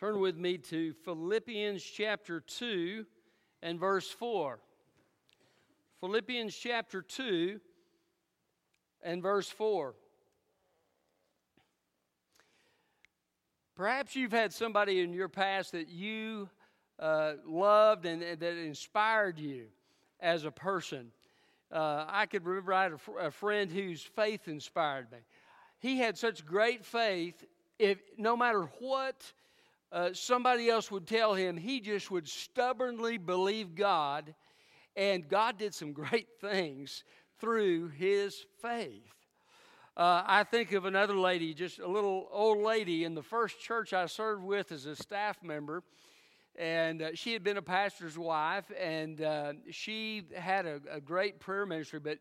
Turn with me to Philippians chapter 2 and verse 4. Philippians chapter 2 and verse 4. Perhaps you've had somebody in your past that you uh, loved and, and, that inspired you as a person. Uh, I could remember I had a, fr- a friend whose faith inspired me. He had such great faith, if no matter what uh, somebody else would tell him, he just would stubbornly believe God, and God did some great things through his faith. Uh, I think of another lady, just a little old lady in the first church I served with as a staff member. And uh, she had been a pastor's wife, and uh, she had a, a, great prayer ministry, but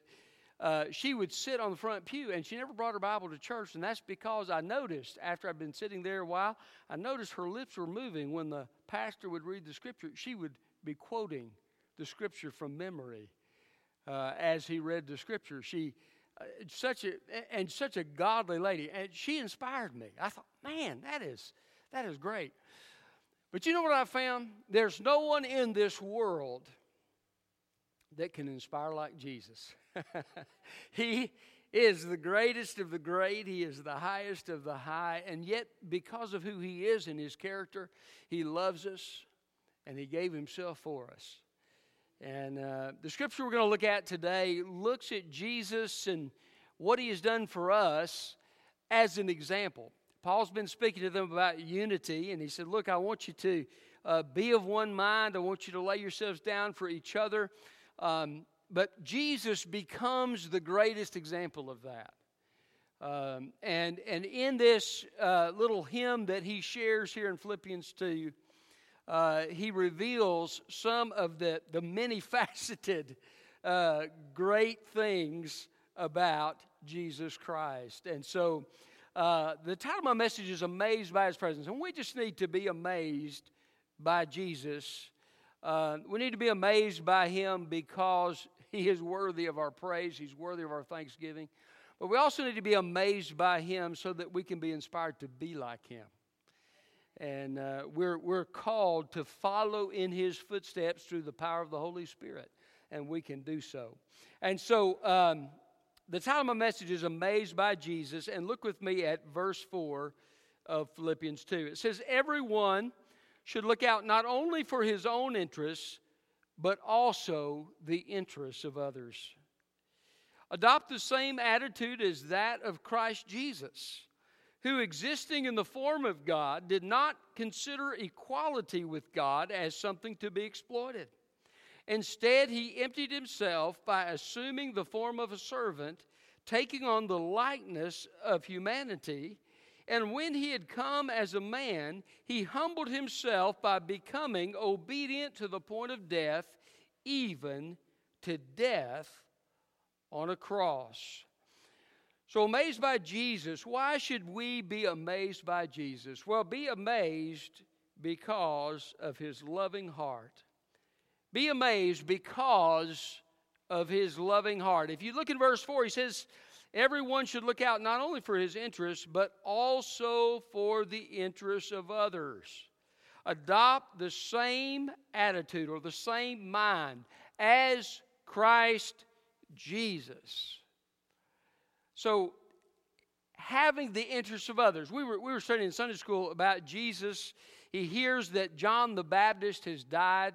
uh, she would sit on the front pew and she never brought her Bible to church. And that's because I noticed after I'd been sitting there a while, I noticed her lips were moving when the pastor would read the scripture. She would be quoting the scripture from memory uh, as he read the scripture. She, uh, such a, and such a godly lady. And she inspired me. I thought, man, that is, that is great. But you know what I found? There's no one in this world that can inspire like Jesus. he is the greatest of the great. He is the highest of the high. And yet, because of who He is and His character, He loves us and He gave Himself for us. And uh, the scripture we're going to look at today looks at Jesus and what He has done for us as an example. Paul's been speaking to them about unity, and he said, Look, I want you to uh, be of one mind. I want you to lay yourselves down for each other. Um, but Jesus becomes the greatest example of that. Um, and, and in this uh, little hymn that he shares here in Philippians 2, uh, he reveals some of the, the many faceted uh, great things about Jesus Christ. And so uh, the title of my message is Amazed by His Presence. And we just need to be amazed by Jesus. Uh, we need to be amazed by Him because he is worthy of our praise, He's worthy of our thanksgiving. But we also need to be amazed by Him so that we can be inspired to be like Him. And uh, we're, we're called to follow in His footsteps through the power of the Holy Spirit, and we can do so. And so, um, the title of my message is Amazed by Jesus, and look with me at verse 4 of Philippians 2. It says, Everyone should look out not only for his own interests, but also the interests of others. Adopt the same attitude as that of Christ Jesus, who, existing in the form of God, did not consider equality with God as something to be exploited. Instead, he emptied himself by assuming the form of a servant, taking on the likeness of humanity. And when he had come as a man, he humbled himself by becoming obedient to the point of death, even to death on a cross. So, amazed by Jesus, why should we be amazed by Jesus? Well, be amazed because of his loving heart. Be amazed because of his loving heart. If you look in verse 4, he says, Everyone should look out not only for his interests, but also for the interests of others. Adopt the same attitude or the same mind as Christ Jesus. So, having the interests of others. We were, we were studying in Sunday school about Jesus. He hears that John the Baptist has died.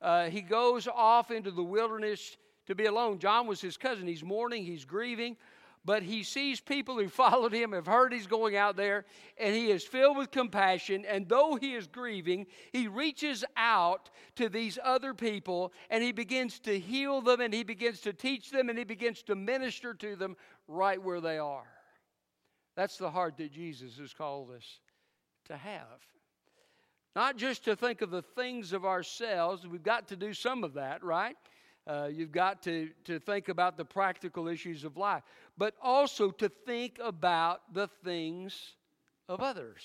Uh, he goes off into the wilderness to be alone. John was his cousin. He's mourning, he's grieving but he sees people who followed him, have heard he's going out there, and he is filled with compassion. And though he is grieving, he reaches out to these other people and he begins to heal them and he begins to teach them and he begins to minister to them right where they are. That's the heart that Jesus has called us to have. Not just to think of the things of ourselves, we've got to do some of that, right? Uh, you've got to, to think about the practical issues of life, but also to think about the things of others.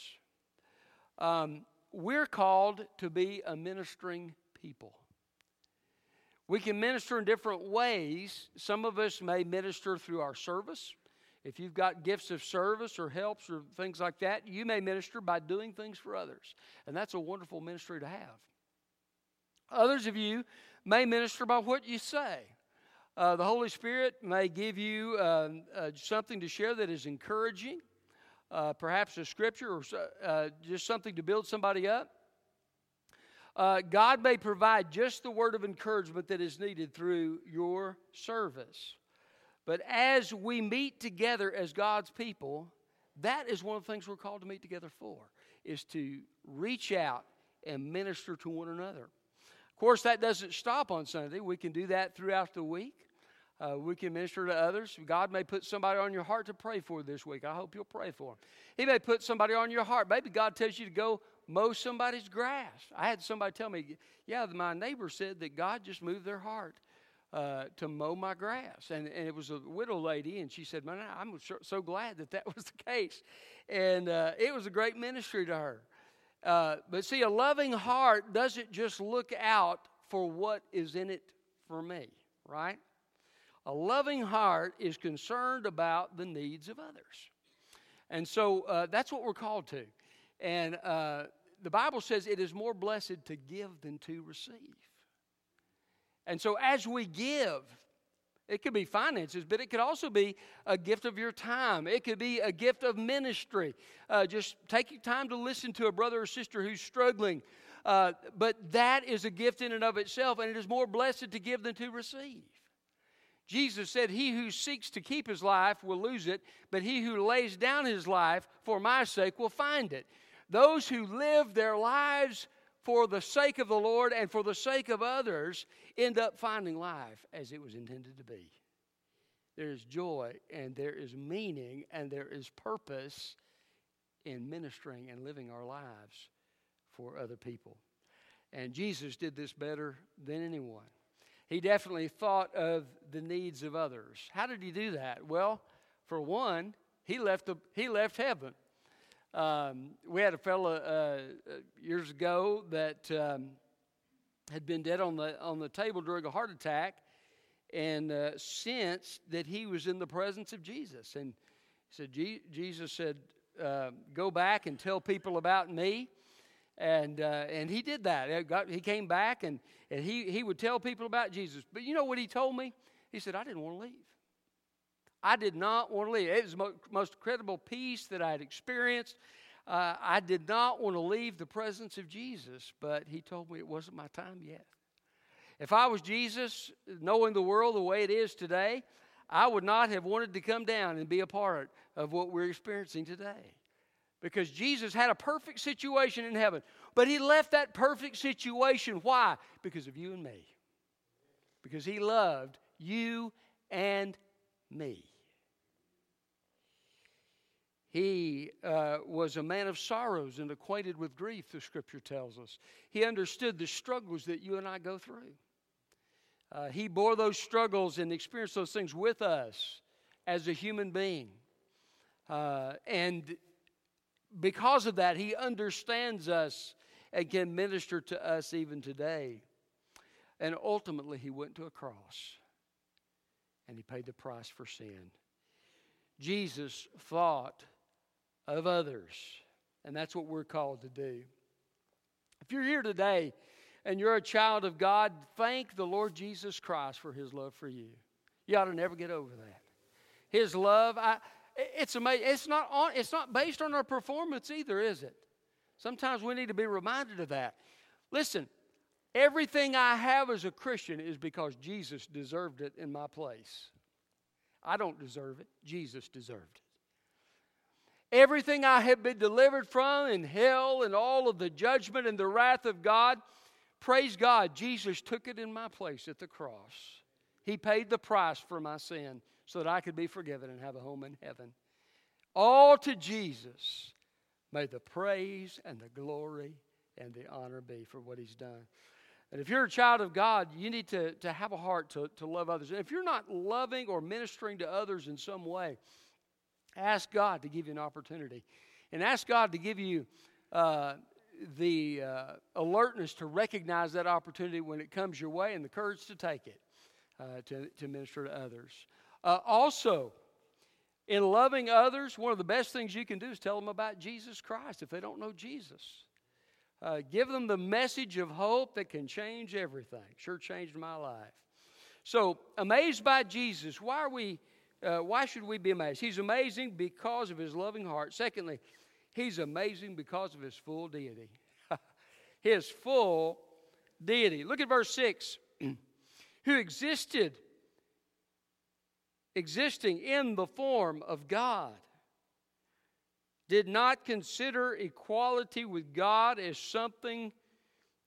Um, we're called to be a ministering people. We can minister in different ways. Some of us may minister through our service. If you've got gifts of service or helps or things like that, you may minister by doing things for others. And that's a wonderful ministry to have. Others of you may minister by what you say. Uh, the Holy Spirit may give you uh, uh, something to share that is encouraging, uh, perhaps a scripture or uh, just something to build somebody up. Uh, God may provide just the word of encouragement that is needed through your service. But as we meet together as God's people, that is one of the things we're called to meet together for, is to reach out and minister to one another. Of course, that doesn't stop on Sunday. We can do that throughout the week. Uh, we can minister to others. God may put somebody on your heart to pray for this week. I hope you'll pray for them. He may put somebody on your heart. Maybe God tells you to go mow somebody's grass. I had somebody tell me, yeah, my neighbor said that God just moved their heart uh, to mow my grass. And, and it was a widow lady, and she said, man, I'm so glad that that was the case. And uh, it was a great ministry to her. Uh, but see, a loving heart doesn't just look out for what is in it for me, right? A loving heart is concerned about the needs of others. And so uh, that's what we're called to. And uh, the Bible says it is more blessed to give than to receive. And so as we give, it could be finances, but it could also be a gift of your time. It could be a gift of ministry. Uh, just taking time to listen to a brother or sister who's struggling. Uh, but that is a gift in and of itself, and it is more blessed to give than to receive. Jesus said, He who seeks to keep his life will lose it, but he who lays down his life for my sake will find it. Those who live their lives for the sake of the Lord and for the sake of others end up finding life as it was intended to be. There is joy and there is meaning and there is purpose in ministering and living our lives for other people. And Jesus did this better than anyone. He definitely thought of the needs of others. How did he do that? Well, for one, he left, the, he left heaven. Um, we had a fellow uh, years ago that um, had been dead on the on the table during a heart attack, and uh, sensed that he was in the presence of Jesus. And he said, Jesus said, uh, "Go back and tell people about me." And uh, and he did that. Got, he came back and and he he would tell people about Jesus. But you know what he told me? He said, "I didn't want to leave." I did not want to leave. It was the most incredible peace that I had experienced. Uh, I did not want to leave the presence of Jesus, but he told me it wasn't my time yet. If I was Jesus, knowing the world the way it is today, I would not have wanted to come down and be a part of what we're experiencing today. Because Jesus had a perfect situation in heaven, but he left that perfect situation. Why? Because of you and me. Because he loved you and me. He uh, was a man of sorrows and acquainted with grief, the scripture tells us. He understood the struggles that you and I go through. Uh, he bore those struggles and experienced those things with us as a human being. Uh, and because of that, he understands us and can minister to us even today. And ultimately, he went to a cross and he paid the price for sin. Jesus thought of others, and that's what we're called to do. If you're here today and you're a child of God, thank the Lord Jesus Christ for his love for you. You ought to never get over that. His love, I, it's amazing. It's not, on, it's not based on our performance either, is it? Sometimes we need to be reminded of that. Listen, Everything I have as a Christian is because Jesus deserved it in my place. I don't deserve it, Jesus deserved it. Everything I have been delivered from in hell and all of the judgment and the wrath of God, praise God, Jesus took it in my place at the cross. He paid the price for my sin so that I could be forgiven and have a home in heaven. All to Jesus may the praise and the glory and the honor be for what he's done. And if you're a child of God, you need to, to have a heart to, to love others. And if you're not loving or ministering to others in some way, ask God to give you an opportunity. And ask God to give you uh, the uh, alertness to recognize that opportunity when it comes your way and the courage to take it uh, to, to minister to others. Uh, also, In loving others, one of the best things you can do is tell them about Jesus Christ if they don't know Jesus. Uh, give them the message of hope that can change everything. Sure changed my life. So, amazed by Jesus, why are we? Uh, why should we be amazed? He's amazing because of his loving heart. Secondly, he's amazing because of his full deity. his full deity. Look at verse 6. Who existed, existing in the form of God, did not consider equality with God as something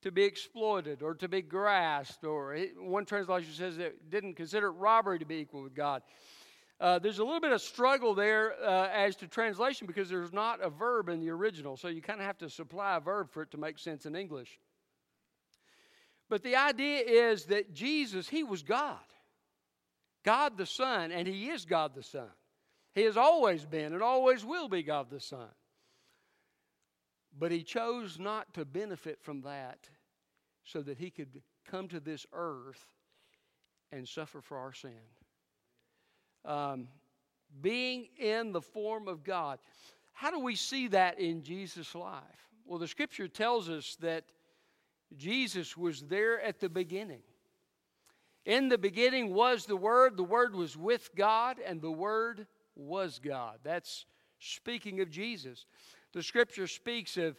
to be exploited or to be grasped, or one translation says it didn't consider robbery to be equal with God. Uh, there's a little bit of struggle there uh, as to translation because there's not a verb in the original, so you kind of have to supply a verb for it to make sense in English. But the idea is that Jesus, He was God, God the Son, and He is God the Son. He has always been and always will be God the Son. But He chose not to benefit from that so that He could come to this earth and suffer for our sin. Um, being in the form of God. How do we see that in Jesus' life? Well, the scripture tells us that Jesus was there at the beginning. In the beginning was the Word, the Word was with God, and the Word was God. That's speaking of Jesus. The scripture speaks of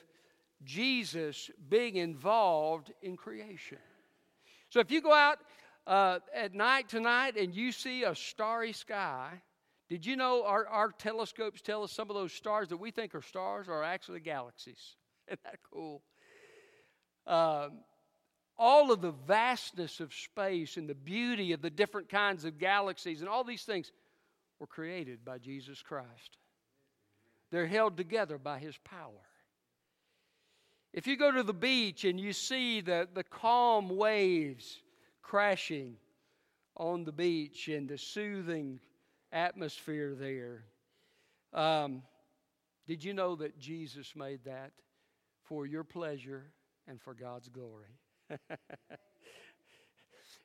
Jesus being involved in creation. So if you go out uh, at night tonight and you see a starry sky, did you know our, our telescopes tell us some of those stars that we think are stars are actually galaxies? Isn't that cool? Um, all of the vastness of space and the beauty of the different kinds of galaxies and all these things were created by Jesus Christ. They're held together by His power. If you go to the beach and you see the, the calm waves crashing on the beach and the soothing atmosphere there, um, did you know that Jesus made that for your pleasure and for God's glory.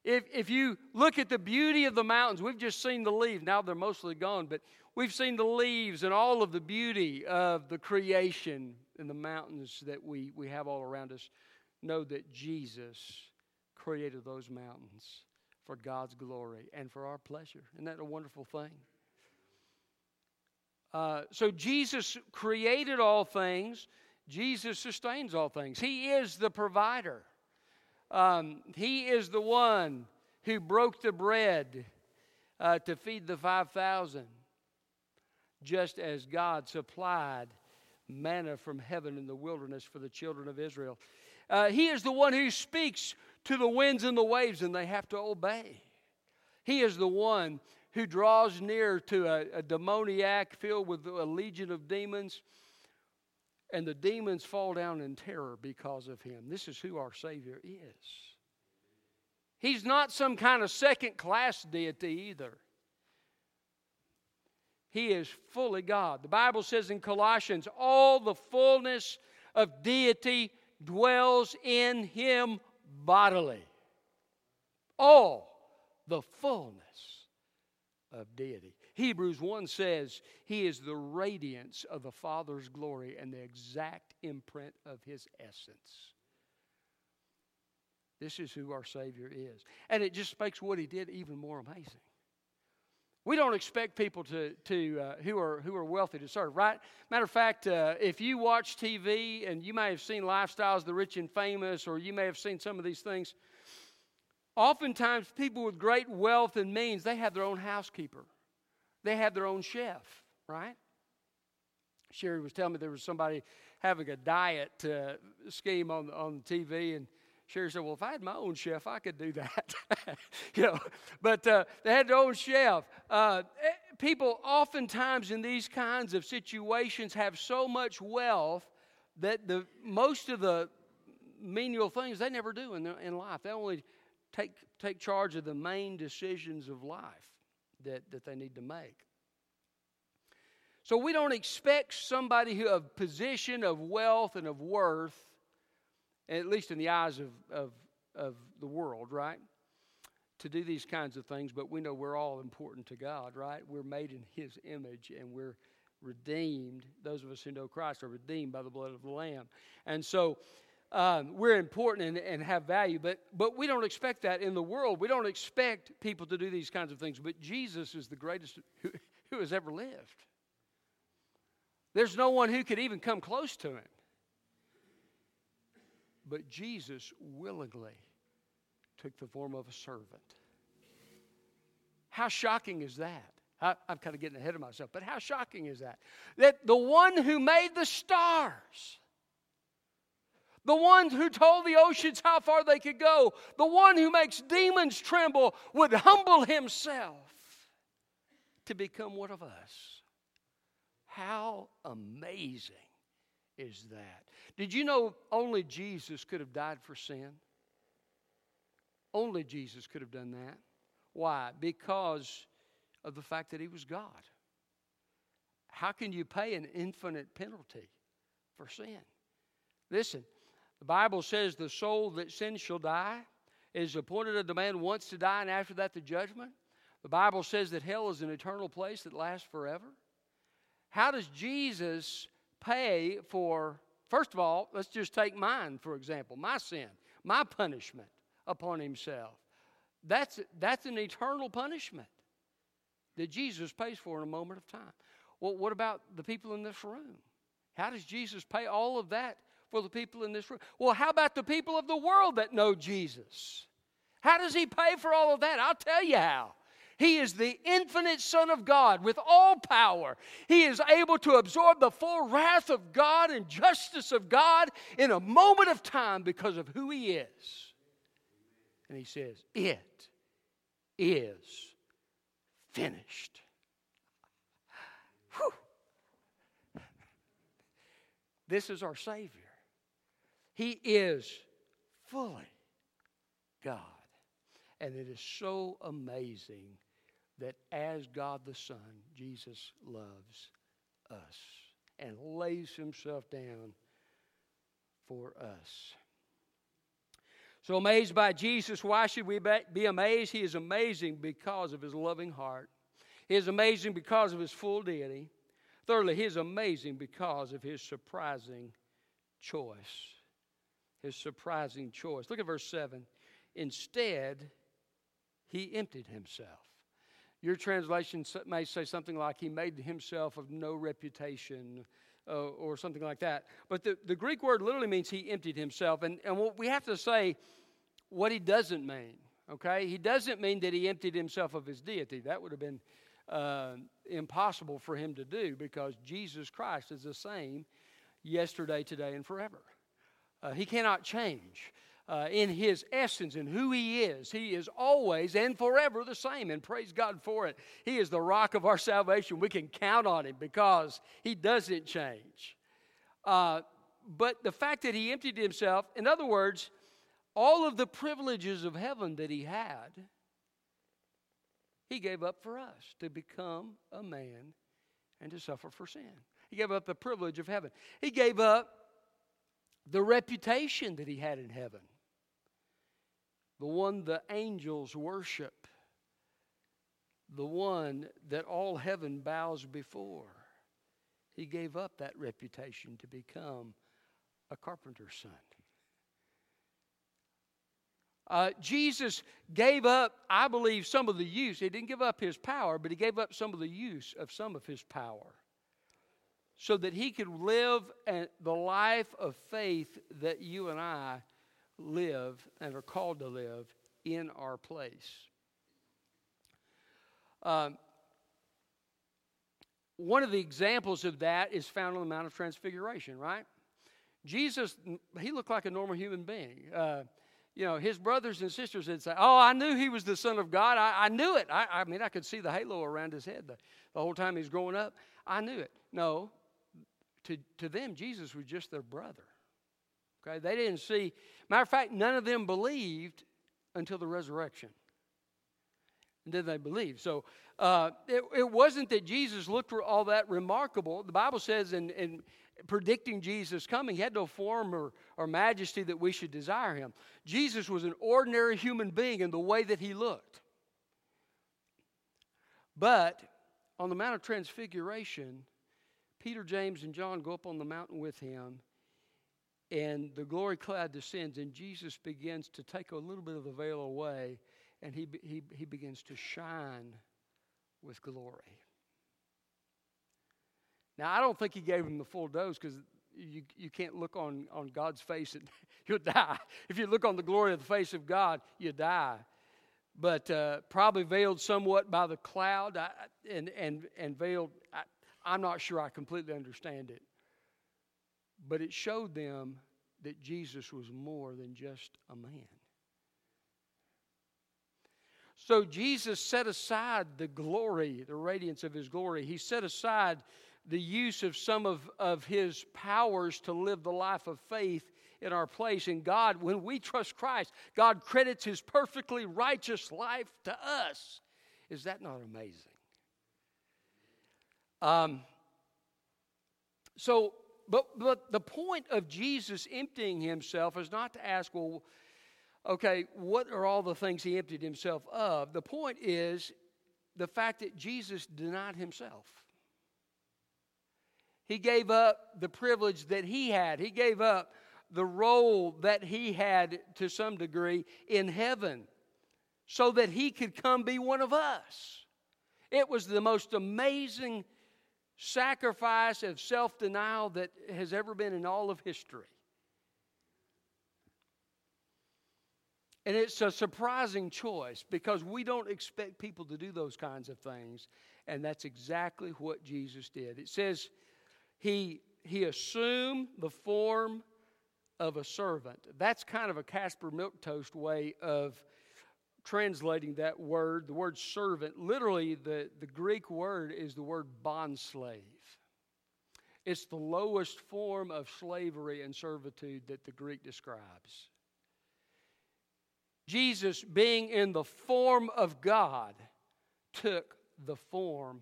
if, if you look at the beauty of the mountains, we've just seen the leaves. Now they're mostly gone, but we've seen the leaves and all of the beauty of the creation in the mountains that we, we have all around us. Know that Jesus created those mountains for God's glory and for our pleasure. Isn't that a wonderful thing? Uh, so Jesus created all things Jesus sustains all things. He is the provider. Um, he is the one who broke the bread uh, to feed the 5,000, just as God supplied manna from heaven in the wilderness for the children of Israel. Uh, he is the one who speaks to the winds and the waves, and they have to obey. He is the one who draws near to a, a demoniac filled with a legion of demons and the demons fall down in terror because of him. This is who our Savior is. He's not some kind of second class deity either. He is fully God. The Bible says in Colossians, all the fullness of deity dwells in him bodily. All the fullness of deity. Hebrews 1 says, He is the radiance of the Father's glory and the exact imprint of His essence. This is who our Savior is. And it just makes what He did even more amazing. We don't expect people to, to uh, who, are, who are wealthy to serve, right? Matter of fact, uh, if you watch TV and you may have seen Lifestyles of the Rich and Famous, or you may have seen some of these things, oftentimes people with great wealth and means, they have their own housekeeper they have their own chef, right? Sherry was telling me there was somebody having a diet uh, scheme on, on TV, and Sherry said, Well, if I had my own chef, I could do that. you know, but uh, they had their own chef. Uh, eh, people oftentimes in these kinds of situations have so much wealth that the most of the menial things they never do in, their, in life. They only take, take charge of the main decisions of life that, that they need to make. So we don't expect somebody who of position, of wealth, and of worth, at least in the eyes of, of, of the world, right? to do these kinds of things, but we know we're all important to God, right? We're made in His image and we're redeemed. Those of us who know Christ are redeemed by the blood of the Lamb. And so um, we're important and, and have value, but, but we don't expect that in the world. We don't expect people to do these kinds of things, but Jesus is the greatest who, who has ever lived. There's no one who could even come close to him. But Jesus willingly took the form of a servant. How shocking is that? I, am kind of getting ahead of myself, but how shocking is that? That the one who made the stars, the one who told the oceans how far they could go, the one who makes demons tremble, would humble himself to become one of us. How amazing is that? Did you know only Jesus could have died for sin? Only Jesus could have done that. Why? Because of the fact that he was God. How can you pay an infinite penalty for sin? Listen, the Bible says the soul that sins shall die. It is appointed unto man once to die, and after that the judgment. The Bible says that hell is an eternal place that lasts forever. How does Jesus pay for, first of all, let's just take mine, for example, my sin, my punishment upon himself. That's, that's an eternal punishment that Jesus pays for in a moment of time. Well, what about the people in this room? How does Jesus pay all of that for the people in this room? Well, how about the people of the world that know Jesus? How does he pay for all of that? I'll tell you how. He is the infinite Son of God with all power. He is able to absorb the full wrath of God and justice of God in a moment of time because of who He is. And He says, It is finished. Whew. This is our Savior. He is fully God. And it is so amazing that as God the Son, Jesus loves us and lays himself down for us. So, amazed by Jesus, why should we be amazed? He is amazing because of his loving heart. He is amazing because of his full deity. Thirdly, he is amazing because of his surprising choice. His surprising choice. Look at verse 7. Instead, he emptied himself. Your translation may say something like, He made himself of no reputation. Uh, or something like that. But the, the Greek word literally means he emptied himself. And, and what we have to say what he doesn't mean, okay? He doesn't mean that he emptied himself of his deity. That would have been uh, impossible for him to do because Jesus Christ is the same yesterday, today, and forever. Uh, he cannot change uh, in his essence and who he is. He is always and forever the same, and praise God for it. He is the rock of our salvation. We can count on him because he doesn't change. Uh, but the fact that he emptied himself, in other words, all of the privileges of heaven that he had, he gave up for us to become a man and to suffer for sin. He gave up the privilege of heaven. He gave up the reputation that he had in heaven the one the angels worship, the one that all heaven bows before. He gave up that reputation to become a carpenter's son. Uh, Jesus gave up, I believe, some of the use. He didn't give up his power, but he gave up some of the use of some of his power so that he could live the life of faith that you and I live and are called to live in our place. Um, one of the examples of that is found on the Mount of Transfiguration, right? Jesus, he looked like a normal human being. Uh, you know, his brothers and sisters would say, Oh, I knew he was the Son of God. I, I knew it. I, I, mean, I could see the halo around his head the, the whole time he was growing up. I knew it. No, to, to them, Jesus was just their brother. Okay, they didn't see. Matter of fact, none of them believed until the resurrection. And then they believed. So uh, it, it wasn't that Jesus looked all that remarkable. The Bible says in, in predicting Jesus' coming, he had no form or, or majesty that we should desire him. Jesus was an ordinary human being in the way that he looked. But on the Mount of Transfiguration, Peter, James, and John go up on the mountain with him, and the glory cloud descends, and Jesus begins to take a little bit of the veil away, and he, he, he begins to shine with glory. Now, I don't think he gave him the full dose because you, you can't look on, on God's face and you'll die. If you look on the glory of the face of God, you die. But uh, probably veiled somewhat by the cloud I, and, and, and veiled. I, I'm not sure I completely understand it. But it showed them that Jesus was more than just a man. So Jesus set aside the glory, the radiance of his glory. He set aside the use of some of, of his powers to live the life of faith in our place. And God, when we trust Christ, God credits his perfectly righteous life to us. Is that not amazing? Um, so, but, but the point of Jesus emptying himself is not to ask, well, okay, what are all the things he emptied himself of? The point is the fact that Jesus denied himself. He gave up the privilege that he had. He gave up the role that he had to some degree in heaven so that he could come be one of us. It was the most amazing sacrifice of self denial that has ever been in all of history. And it's a surprising choice because we don't expect people to do those kinds of things. And that's exactly what Jesus did. It says he, he assumed the form of a servant. That's kind of a Caspar Milquetoast way of translating that word. The word servant, literally, the, the Greek word is the word bondslave. It's the lowest form of slavery and servitude that the Greek describes. Jesus, being in the form of God, took the form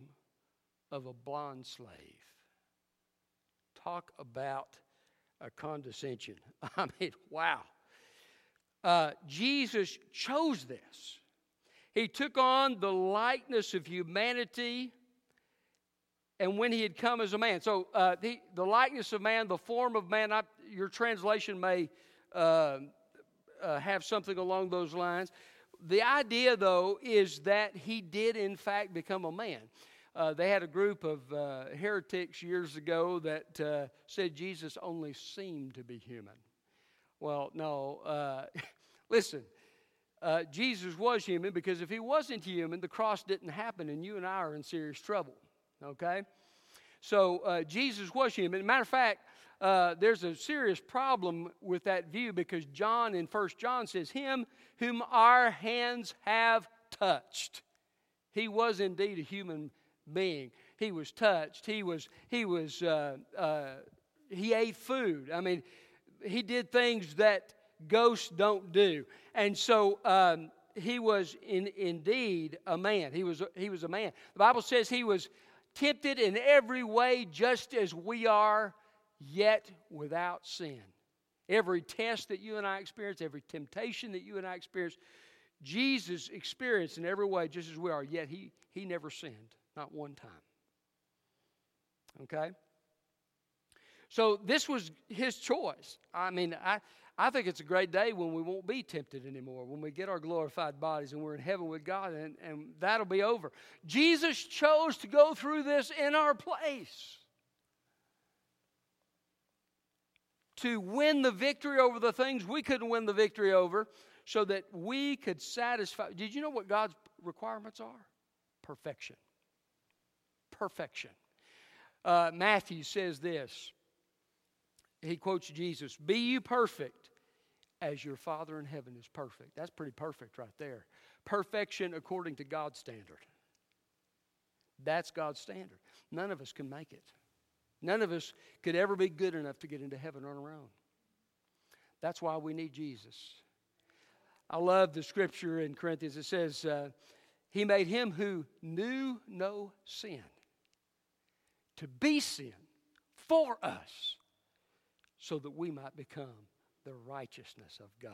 of a bond slave. Talk about a condescension. I mean, wow. Uh, Jesus chose this. He took on the likeness of humanity, and when he had come as a man. So, uh, the, the likeness of man, the form of man, I, your translation may uh, uh, have something along those lines. The idea, though, is that he did, in fact, become a man. Uh, they had a group of uh, heretics years ago that uh, said Jesus only seemed to be human. Well, no. Uh, listen, uh, Jesus was human because if he wasn't human, the cross didn't happen, and you and I are in serious trouble. Okay? So uh, Jesus was human. Matter of fact, uh, there's a serious problem with that view because John in First John says, Him whom our hands have touched. He was indeed a human being. He was touched. He was, he was, uh, uh, he ate food. I mean, he did things that ghosts don't do. And so um, he was in, indeed a man. He was, he was a man. The Bible says he was tempted in every way just as we are yet without sin. Every test that you and I experience, every temptation that you and I experience, Jesus experienced in every way just as we are, yet he, he never sinned, not one time. Okay? So this was his choice. I mean, I, I think it's a great day when we won't be tempted anymore, when we get our glorified bodies and we're in heaven with God, and, and that'll be over. Jesus chose to go through this in our place. to win the victory over the things we couldn't win the victory over so that we could satisfy. Did you know what God's requirements are? Perfection. Perfection. Uh, Matthew says this. He quotes Jesus Be you perfect as your Father in heaven is perfect. That's pretty perfect right there. Perfection according to God's standard. That's God's standard. None of us can make it. None of us could ever be good enough to get into heaven on our own. That's why we need Jesus. I love the scripture in Corinthians. It says, uh, He made him who knew no sin to be sin for us so that we might become the righteousness of God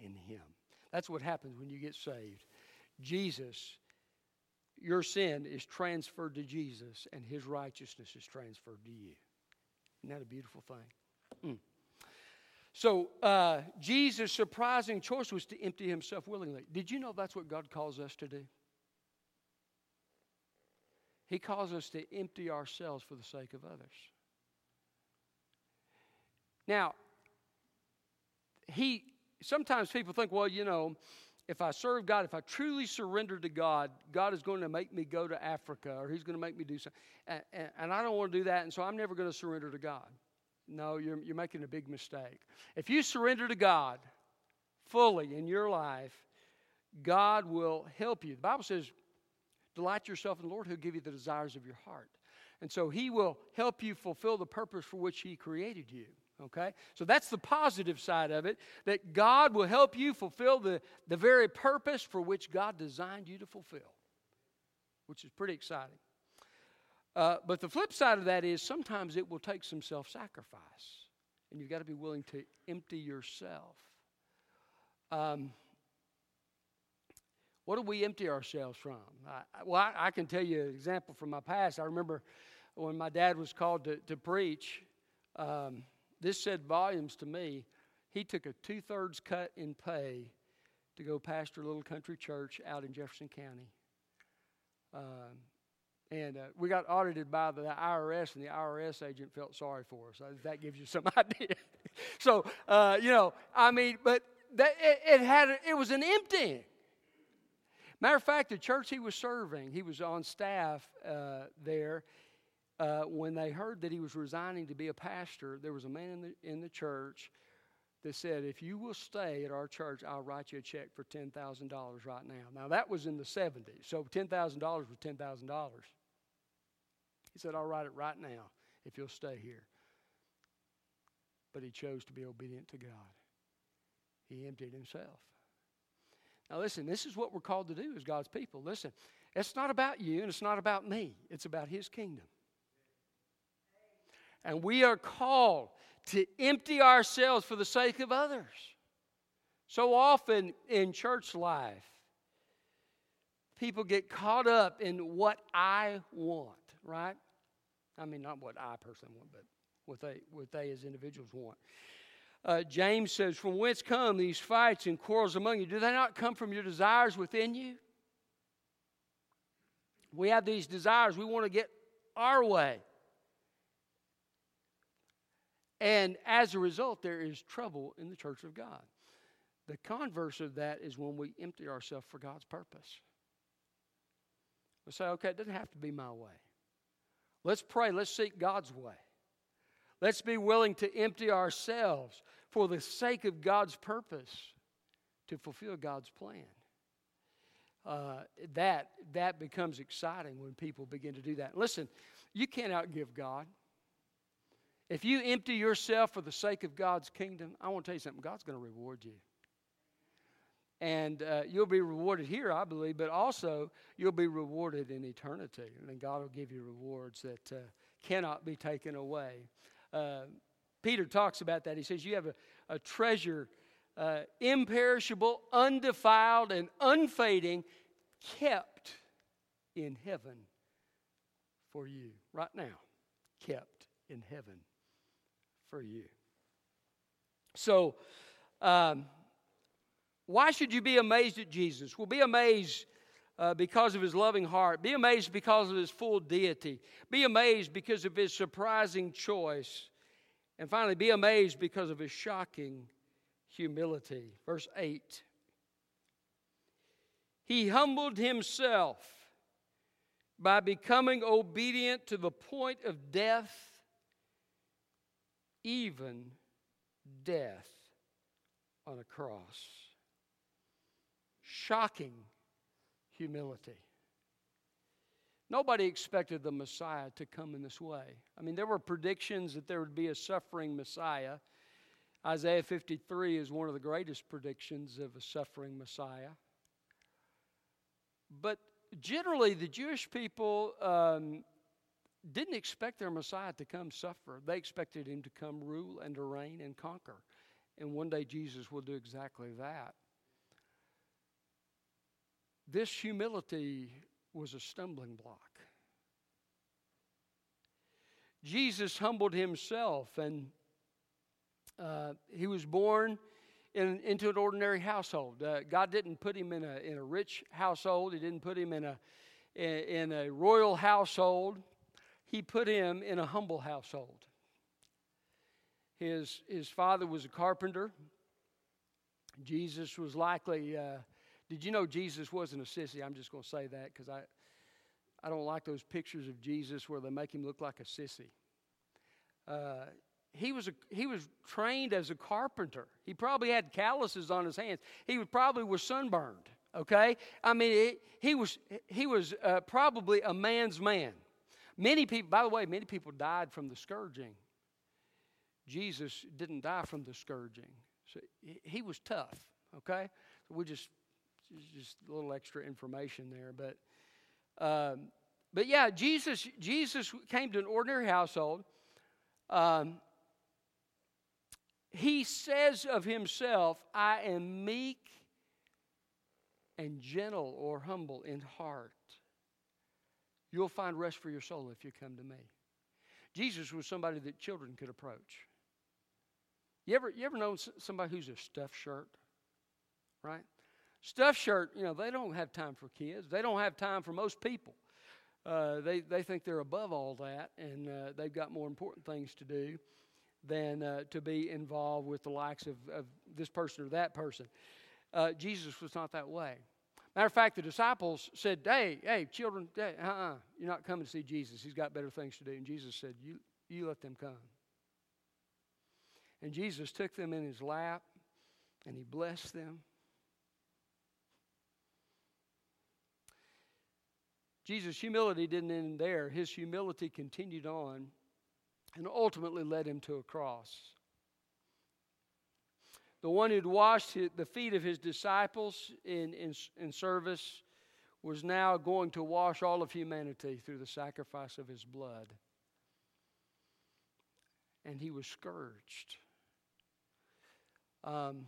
in him. That's what happens when you get saved. Jesus, your sin is transferred to Jesus, and his righteousness is transferred to you. Isn't that a beautiful thing? Mm. So, uh, Jesus' surprising choice was to empty himself willingly. Did you know that's what God calls us to do? He calls us to empty ourselves for the sake of others. Now, he sometimes people think, well, you know, if I serve God, if I truly surrender to God, God is going to make me go to Africa or He's going to make me do something. And, and, and I don't want to do that, and so I'm never going to surrender to God. No, you're, you're making a big mistake. If you surrender to God fully in your life, God will help you. The Bible says, Delight yourself in the Lord, He'll give you the desires of your heart. And so He will help you fulfill the purpose for which He created you. Okay? So that's the positive side of it that God will help you fulfill the, the very purpose for which God designed you to fulfill, which is pretty exciting. Uh, but the flip side of that is sometimes it will take some self sacrifice, and you've got to be willing to empty yourself. Um, what do we empty ourselves from? I, well, I, I, can tell you an example from my past. I remember when my dad was called to, to preach, um, this said volumes to me. He took a two thirds cut in pay to go pastor a little country church out in Jefferson County. Um, and uh, we got audited by the IRS, and the IRS agent felt sorry for us. That gives you some idea. so, uh, you know, I mean, but that, it, it, had it was an emptying. Matter of fact, the church he was serving, he was on staff uh, there. Uh, when they heard that he was resigning to be a pastor, there was a man in the in the church that said, "If you will stay at our church, I'll write you a check for ten thousand dollars right now." Now that was in the '70s, so ten thousand dollars was ten thousand dollars. He said, I'll write it right now if you'll stay here. But he chose to be obedient to God. He emptied himself. Now, listen, this is what we're called to do as God's people. Listen, it's not about you and it's not about me, it's about His kingdom. And we are called to empty ourselves for the sake of others. So often in church life, people get caught up in what I want, right? I mean, not what I personally want, but what they, what they as individuals want. Uh, James says, From whence come these fights and quarrels among you? Do they not come from your desires within you? We have these desires. We want to get our way. And as a result, there is trouble in the church of God. The converse of that is when we empty ourselves for God's purpose. We say, okay, it doesn't have to be my way. Let's pray. Let's seek God's way. Let's be willing to empty ourselves for the sake of God's purpose to fulfill God's plan. Uh, that, that becomes exciting when people begin to do that. Listen, you can't outgive God. If you empty yourself for the sake of God's kingdom, I want to tell you something God's going to reward you. And uh, you'll be rewarded here, I believe, but also you'll be rewarded in eternity. And then God will give you rewards that uh, cannot be taken away. Uh, Peter talks about that. He says, You have a, a treasure, uh, imperishable, undefiled, and unfading, kept in heaven for you. Right now, kept in heaven for you. So, um, why should you be amazed at Jesus? Well, be amazed uh, because of his loving heart. Be amazed because of his full deity. Be amazed because of his surprising choice. And finally, be amazed because of his shocking humility. Verse 8 He humbled himself by becoming obedient to the point of death, even death on a cross shocking humility. Nobody expected the Messiah to come in this way. I mean, there were predictions that there would be a suffering Messiah. Isaiah 53 is one of the greatest predictions of a suffering Messiah. but generally, the Jewish people um, didn't expect their Messiah to come suffer. They expected him to come rule and to reign and conquer. And one day Jesus will do exactly that. This humility was a stumbling block. Jesus humbled himself and uh, he was born in, into an ordinary household. Uh, God didn't put him in a, in a rich household, He didn't put him in a, in, in a royal household. He put him in a humble household. His, his father was a carpenter. Jesus was likely, uh, did you know Jesus wasn't a sissy? I'm just going to say that because I, I don't like those pictures of Jesus where they make him look like a sissy. Uh, he was, a, he was trained as a carpenter. He probably had calluses on his hands. He probably was sunburned, okay? I mean, he, he was, he was uh, probably a man's man. Many people, by the way, many people died from the scourging. Jesus didn't die from the scourging. So he was tough, okay? So we just, just a little extra information there. But, um, but yeah, Jesus, Jesus came to an ordinary household. Um, he says of himself, I am meek and gentle or humble in heart. You'll find rest for your soul if you come to me. Jesus was somebody that children could approach. You ever, you ever know somebody who's a stuffed shirt? Right? Stuffed shirt, you know, they don't have time for kids. They don't have time for most people. Uh, they, they think they're above all that, and uh, they've got more important things to do than uh, to be involved with the likes of, of this person or that person. Uh, Jesus was not that way. Matter of fact, the disciples said, Hey, hey, children, hey, uh-uh, you're not coming to see Jesus. He's got better things to do. And Jesus said, You, you let them come. And Jesus took them in his lap and he blessed them. Jesus' humility didn't end there. His humility continued on and ultimately led him to a cross. The one who'd washed the feet of his disciples in, in, in service was now going to wash all of humanity through the sacrifice of his blood. And he was scourged. Um,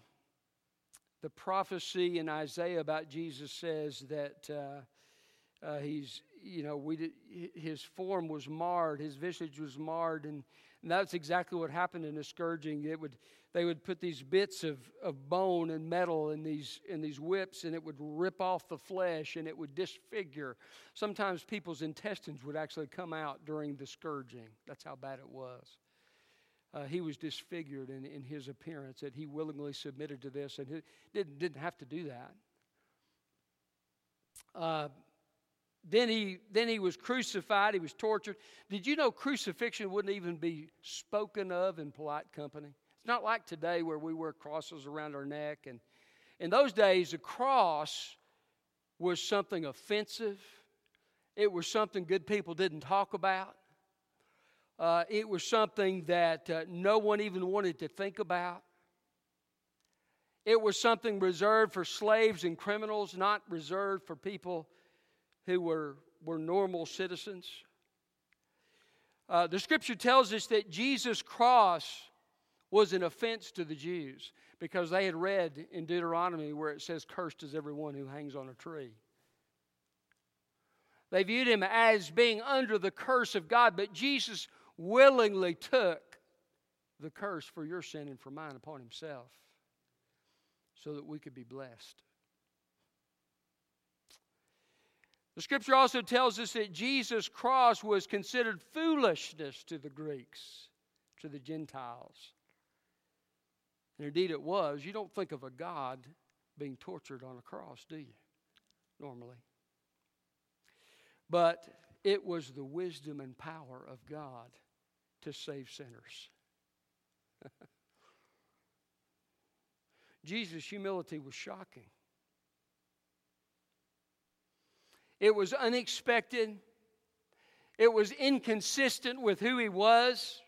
the prophecy in Isaiah about Jesus says that uh, uh, he's, you know, we did, his form was marred, his visage was marred, and, and that's exactly what happened in the scourging. It would, they would put these bits of, of bone and metal in these, in these whips, and it would rip off the flesh and it would disfigure. Sometimes people's intestines would actually come out during the scourging. That's how bad it was uh, he was disfigured in, in his appearance, that he willingly submitted to this and he didn't, didn't have to do that. Uh, then he, then he was crucified, he was tortured. Did you know crucifixion wouldn't even be spoken of in polite company? It's not like today where we wear crosses around our neck. And in those days, the cross was something offensive, it was something good people didn't talk about. Uh, it was something that uh, no one even wanted to think about. It was something reserved for slaves and criminals, not reserved for people who were, were normal citizens. Uh, the scripture tells us that Jesus' cross was an offense to the Jews because they had read in Deuteronomy where it says, Cursed is everyone who hangs on a tree. They viewed him as being under the curse of God, but Jesus willingly took the curse for your sin and for mine upon himself so that we could be blessed. The scripture also tells us that Jesus' cross was considered foolishness to the Greeks, to the Gentiles. And indeed it was. You don't think of a God being tortured on a cross, do you? Normally. But it was the wisdom and power of God to save sinners. Jesus' humility was shocking. It was unexpected. It was inconsistent with who he was.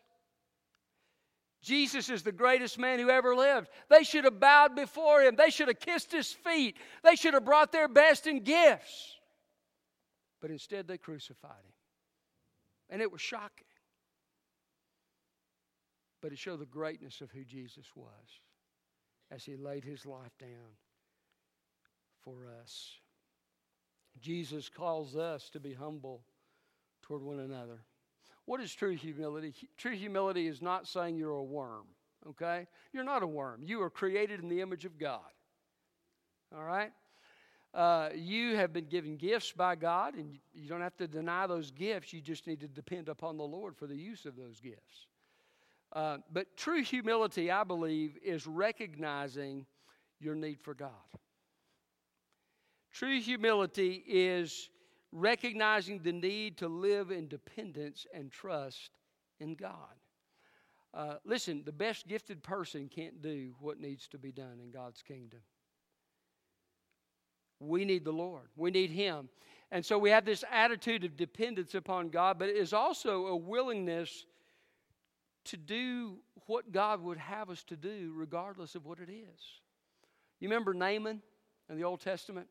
Jesus is the greatest man who ever lived. They should have bowed before him. They should have kissed his feet. They should have brought their best in gifts. But instead, they crucified him. And it was shocking. But it showed the greatness of who Jesus was as he laid his life down for us. Jesus calls us to be humble toward one another. What is true humility? True humility is not saying you're a worm, okay? You're not a worm. You are created in the image of God, all right? Uh, you have been given gifts by God, and you don't have to deny those gifts. You just need to depend upon the Lord for the use of those gifts. Uh, but true humility, I believe, is recognizing your need for God. True humility is recognizing the need to live in dependence and trust in God. Uh, listen, the best gifted person can't do what needs to be done in God's kingdom. We need the Lord, we need Him. And so we have this attitude of dependence upon God, but it is also a willingness to do what God would have us to do, regardless of what it is. You remember Naaman in the Old Testament?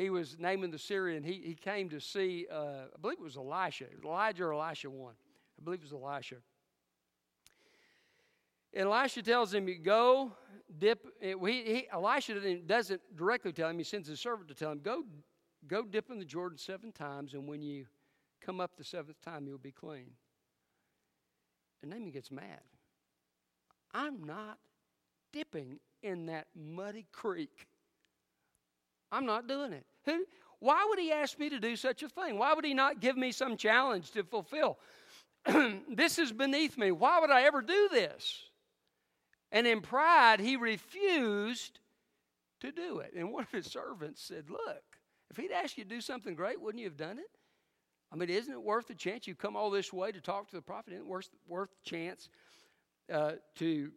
He was Naaman the Syrian. He, he came to see, uh, I believe it was Elisha, Elijah or Elisha one. I believe it was Elisha. And Elisha tells him, you Go dip. He, he, Elisha doesn't directly tell him, he sends his servant to tell him, Go, go dip in the Jordan seven times, and when you come up the seventh time, you'll be clean. And Naaman gets mad. I'm not dipping in that muddy creek. I'm not doing it. Who, why would he ask me to do such a thing? Why would he not give me some challenge to fulfill? this is beneath me. Why would I ever do this? And in pride, he refused to do it. And one of his servants said, Look, if he'd asked you to do something great, wouldn't you have done it? I mean, isn't it worth the chance? You've come all this way to talk to the prophet. Isn't it worth, worth the chance uh, to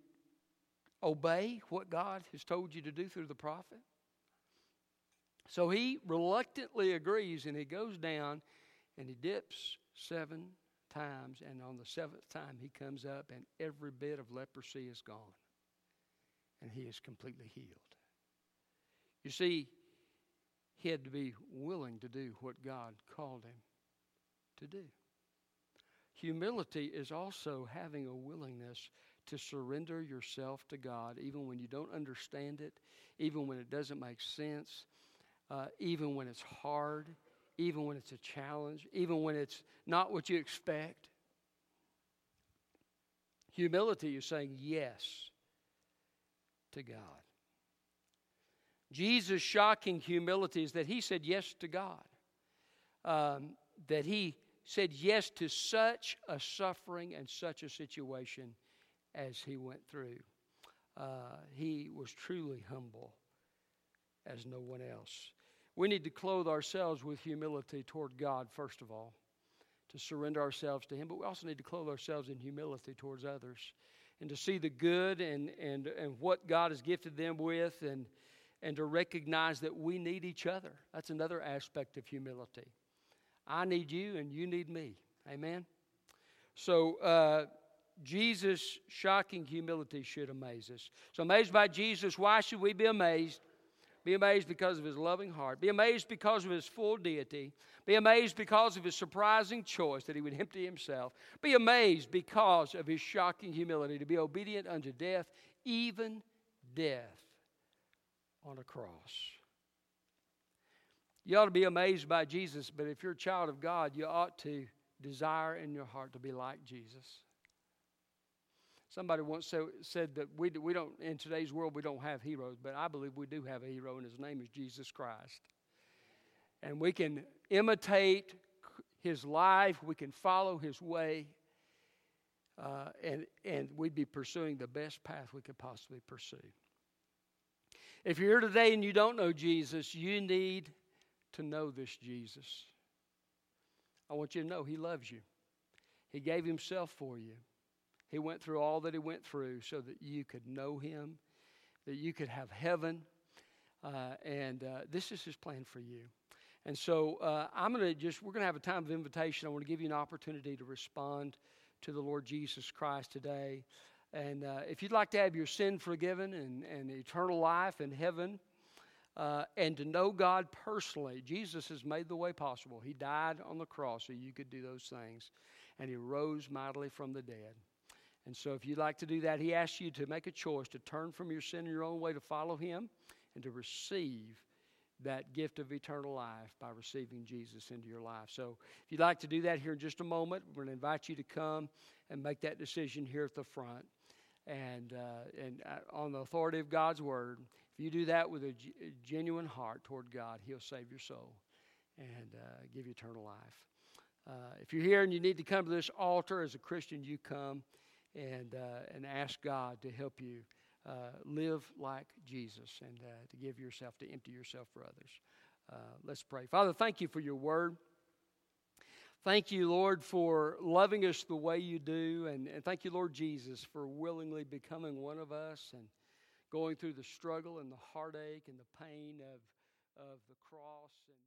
obey what God has told you to do through the prophet? So he reluctantly agrees and he goes down and he dips seven times. And on the seventh time, he comes up and every bit of leprosy is gone. And he is completely healed. You see, he had to be willing to do what God called him to do. Humility is also having a willingness to surrender yourself to God, even when you don't understand it, even when it doesn't make sense, uh, even when it's hard, even when it's a challenge, even when it's not what you expect. Humility is saying yes to God. Jesus' shocking humility is that he said yes to God, um, that he said yes to such a suffering and such a situation as he went through. Uh, he was truly humble as no one else. We need to clothe ourselves with humility toward God, first of all, to surrender ourselves to Him, but we also need to clothe ourselves in humility towards others and to see the good and, and, and what God has gifted them with and, and to recognize that we need each other. That's another aspect of humility. I need you and you need me. Amen? So, uh, Jesus' shocking humility should amaze us. So, amazed by Jesus, why should we be amazed? Be amazed because of his loving heart. Be amazed because of his full deity. Be amazed because of his surprising choice that he would empty himself. Be amazed because of his shocking humility to be obedient unto death, even death on a cross. You ought to be amazed by Jesus, but if you're a child of God, you ought to desire in your heart to be like Jesus. Somebody once said that we, we don't, in today's world, we don't have heroes, but I believe we do have a hero, and his name is Jesus Christ. And we can imitate his life, we can follow his way, uh, and, and we'd be pursuing the best path we could possibly pursue. If you're here today and you don't know Jesus, you need to know this Jesus. I want you to know he loves you, he gave himself for you. He went through all that he went through so that you could know him, that you could have heaven. Uh, and uh, this is his plan for you. And so uh, I'm going to just, we're going to have a time of invitation. I want to give you an opportunity to respond to the Lord Jesus Christ today. And uh, if you'd like to have your sin forgiven and, and eternal life in heaven, uh, and to know God personally. Jesus has made the way possible. He died on the cross so you could do those things, and He rose mightily from the dead. And so, if you'd like to do that, He asks you to make a choice to turn from your sin in your own way to follow Him and to receive that gift of eternal life by receiving Jesus into your life. So, if you'd like to do that here in just a moment, we're going to invite you to come and make that decision here at the front. And, uh, and uh, on the authority of God's word, if you do that with a, genuine heart toward God, He'll save your soul and uh, give you eternal life. Uh, if you're here and you need to come to this altar as a Christian, you come and, uh, and ask God to help you uh, live like Jesus and uh, to give yourself, to empty yourself for others. Let's pray. Father, thank you for your word. Thank you, Lord, for loving us the way you do. And, and thank you, Lord Jesus, for willingly becoming one of us and going through the struggle and the heartache and the pain of, of the cross. And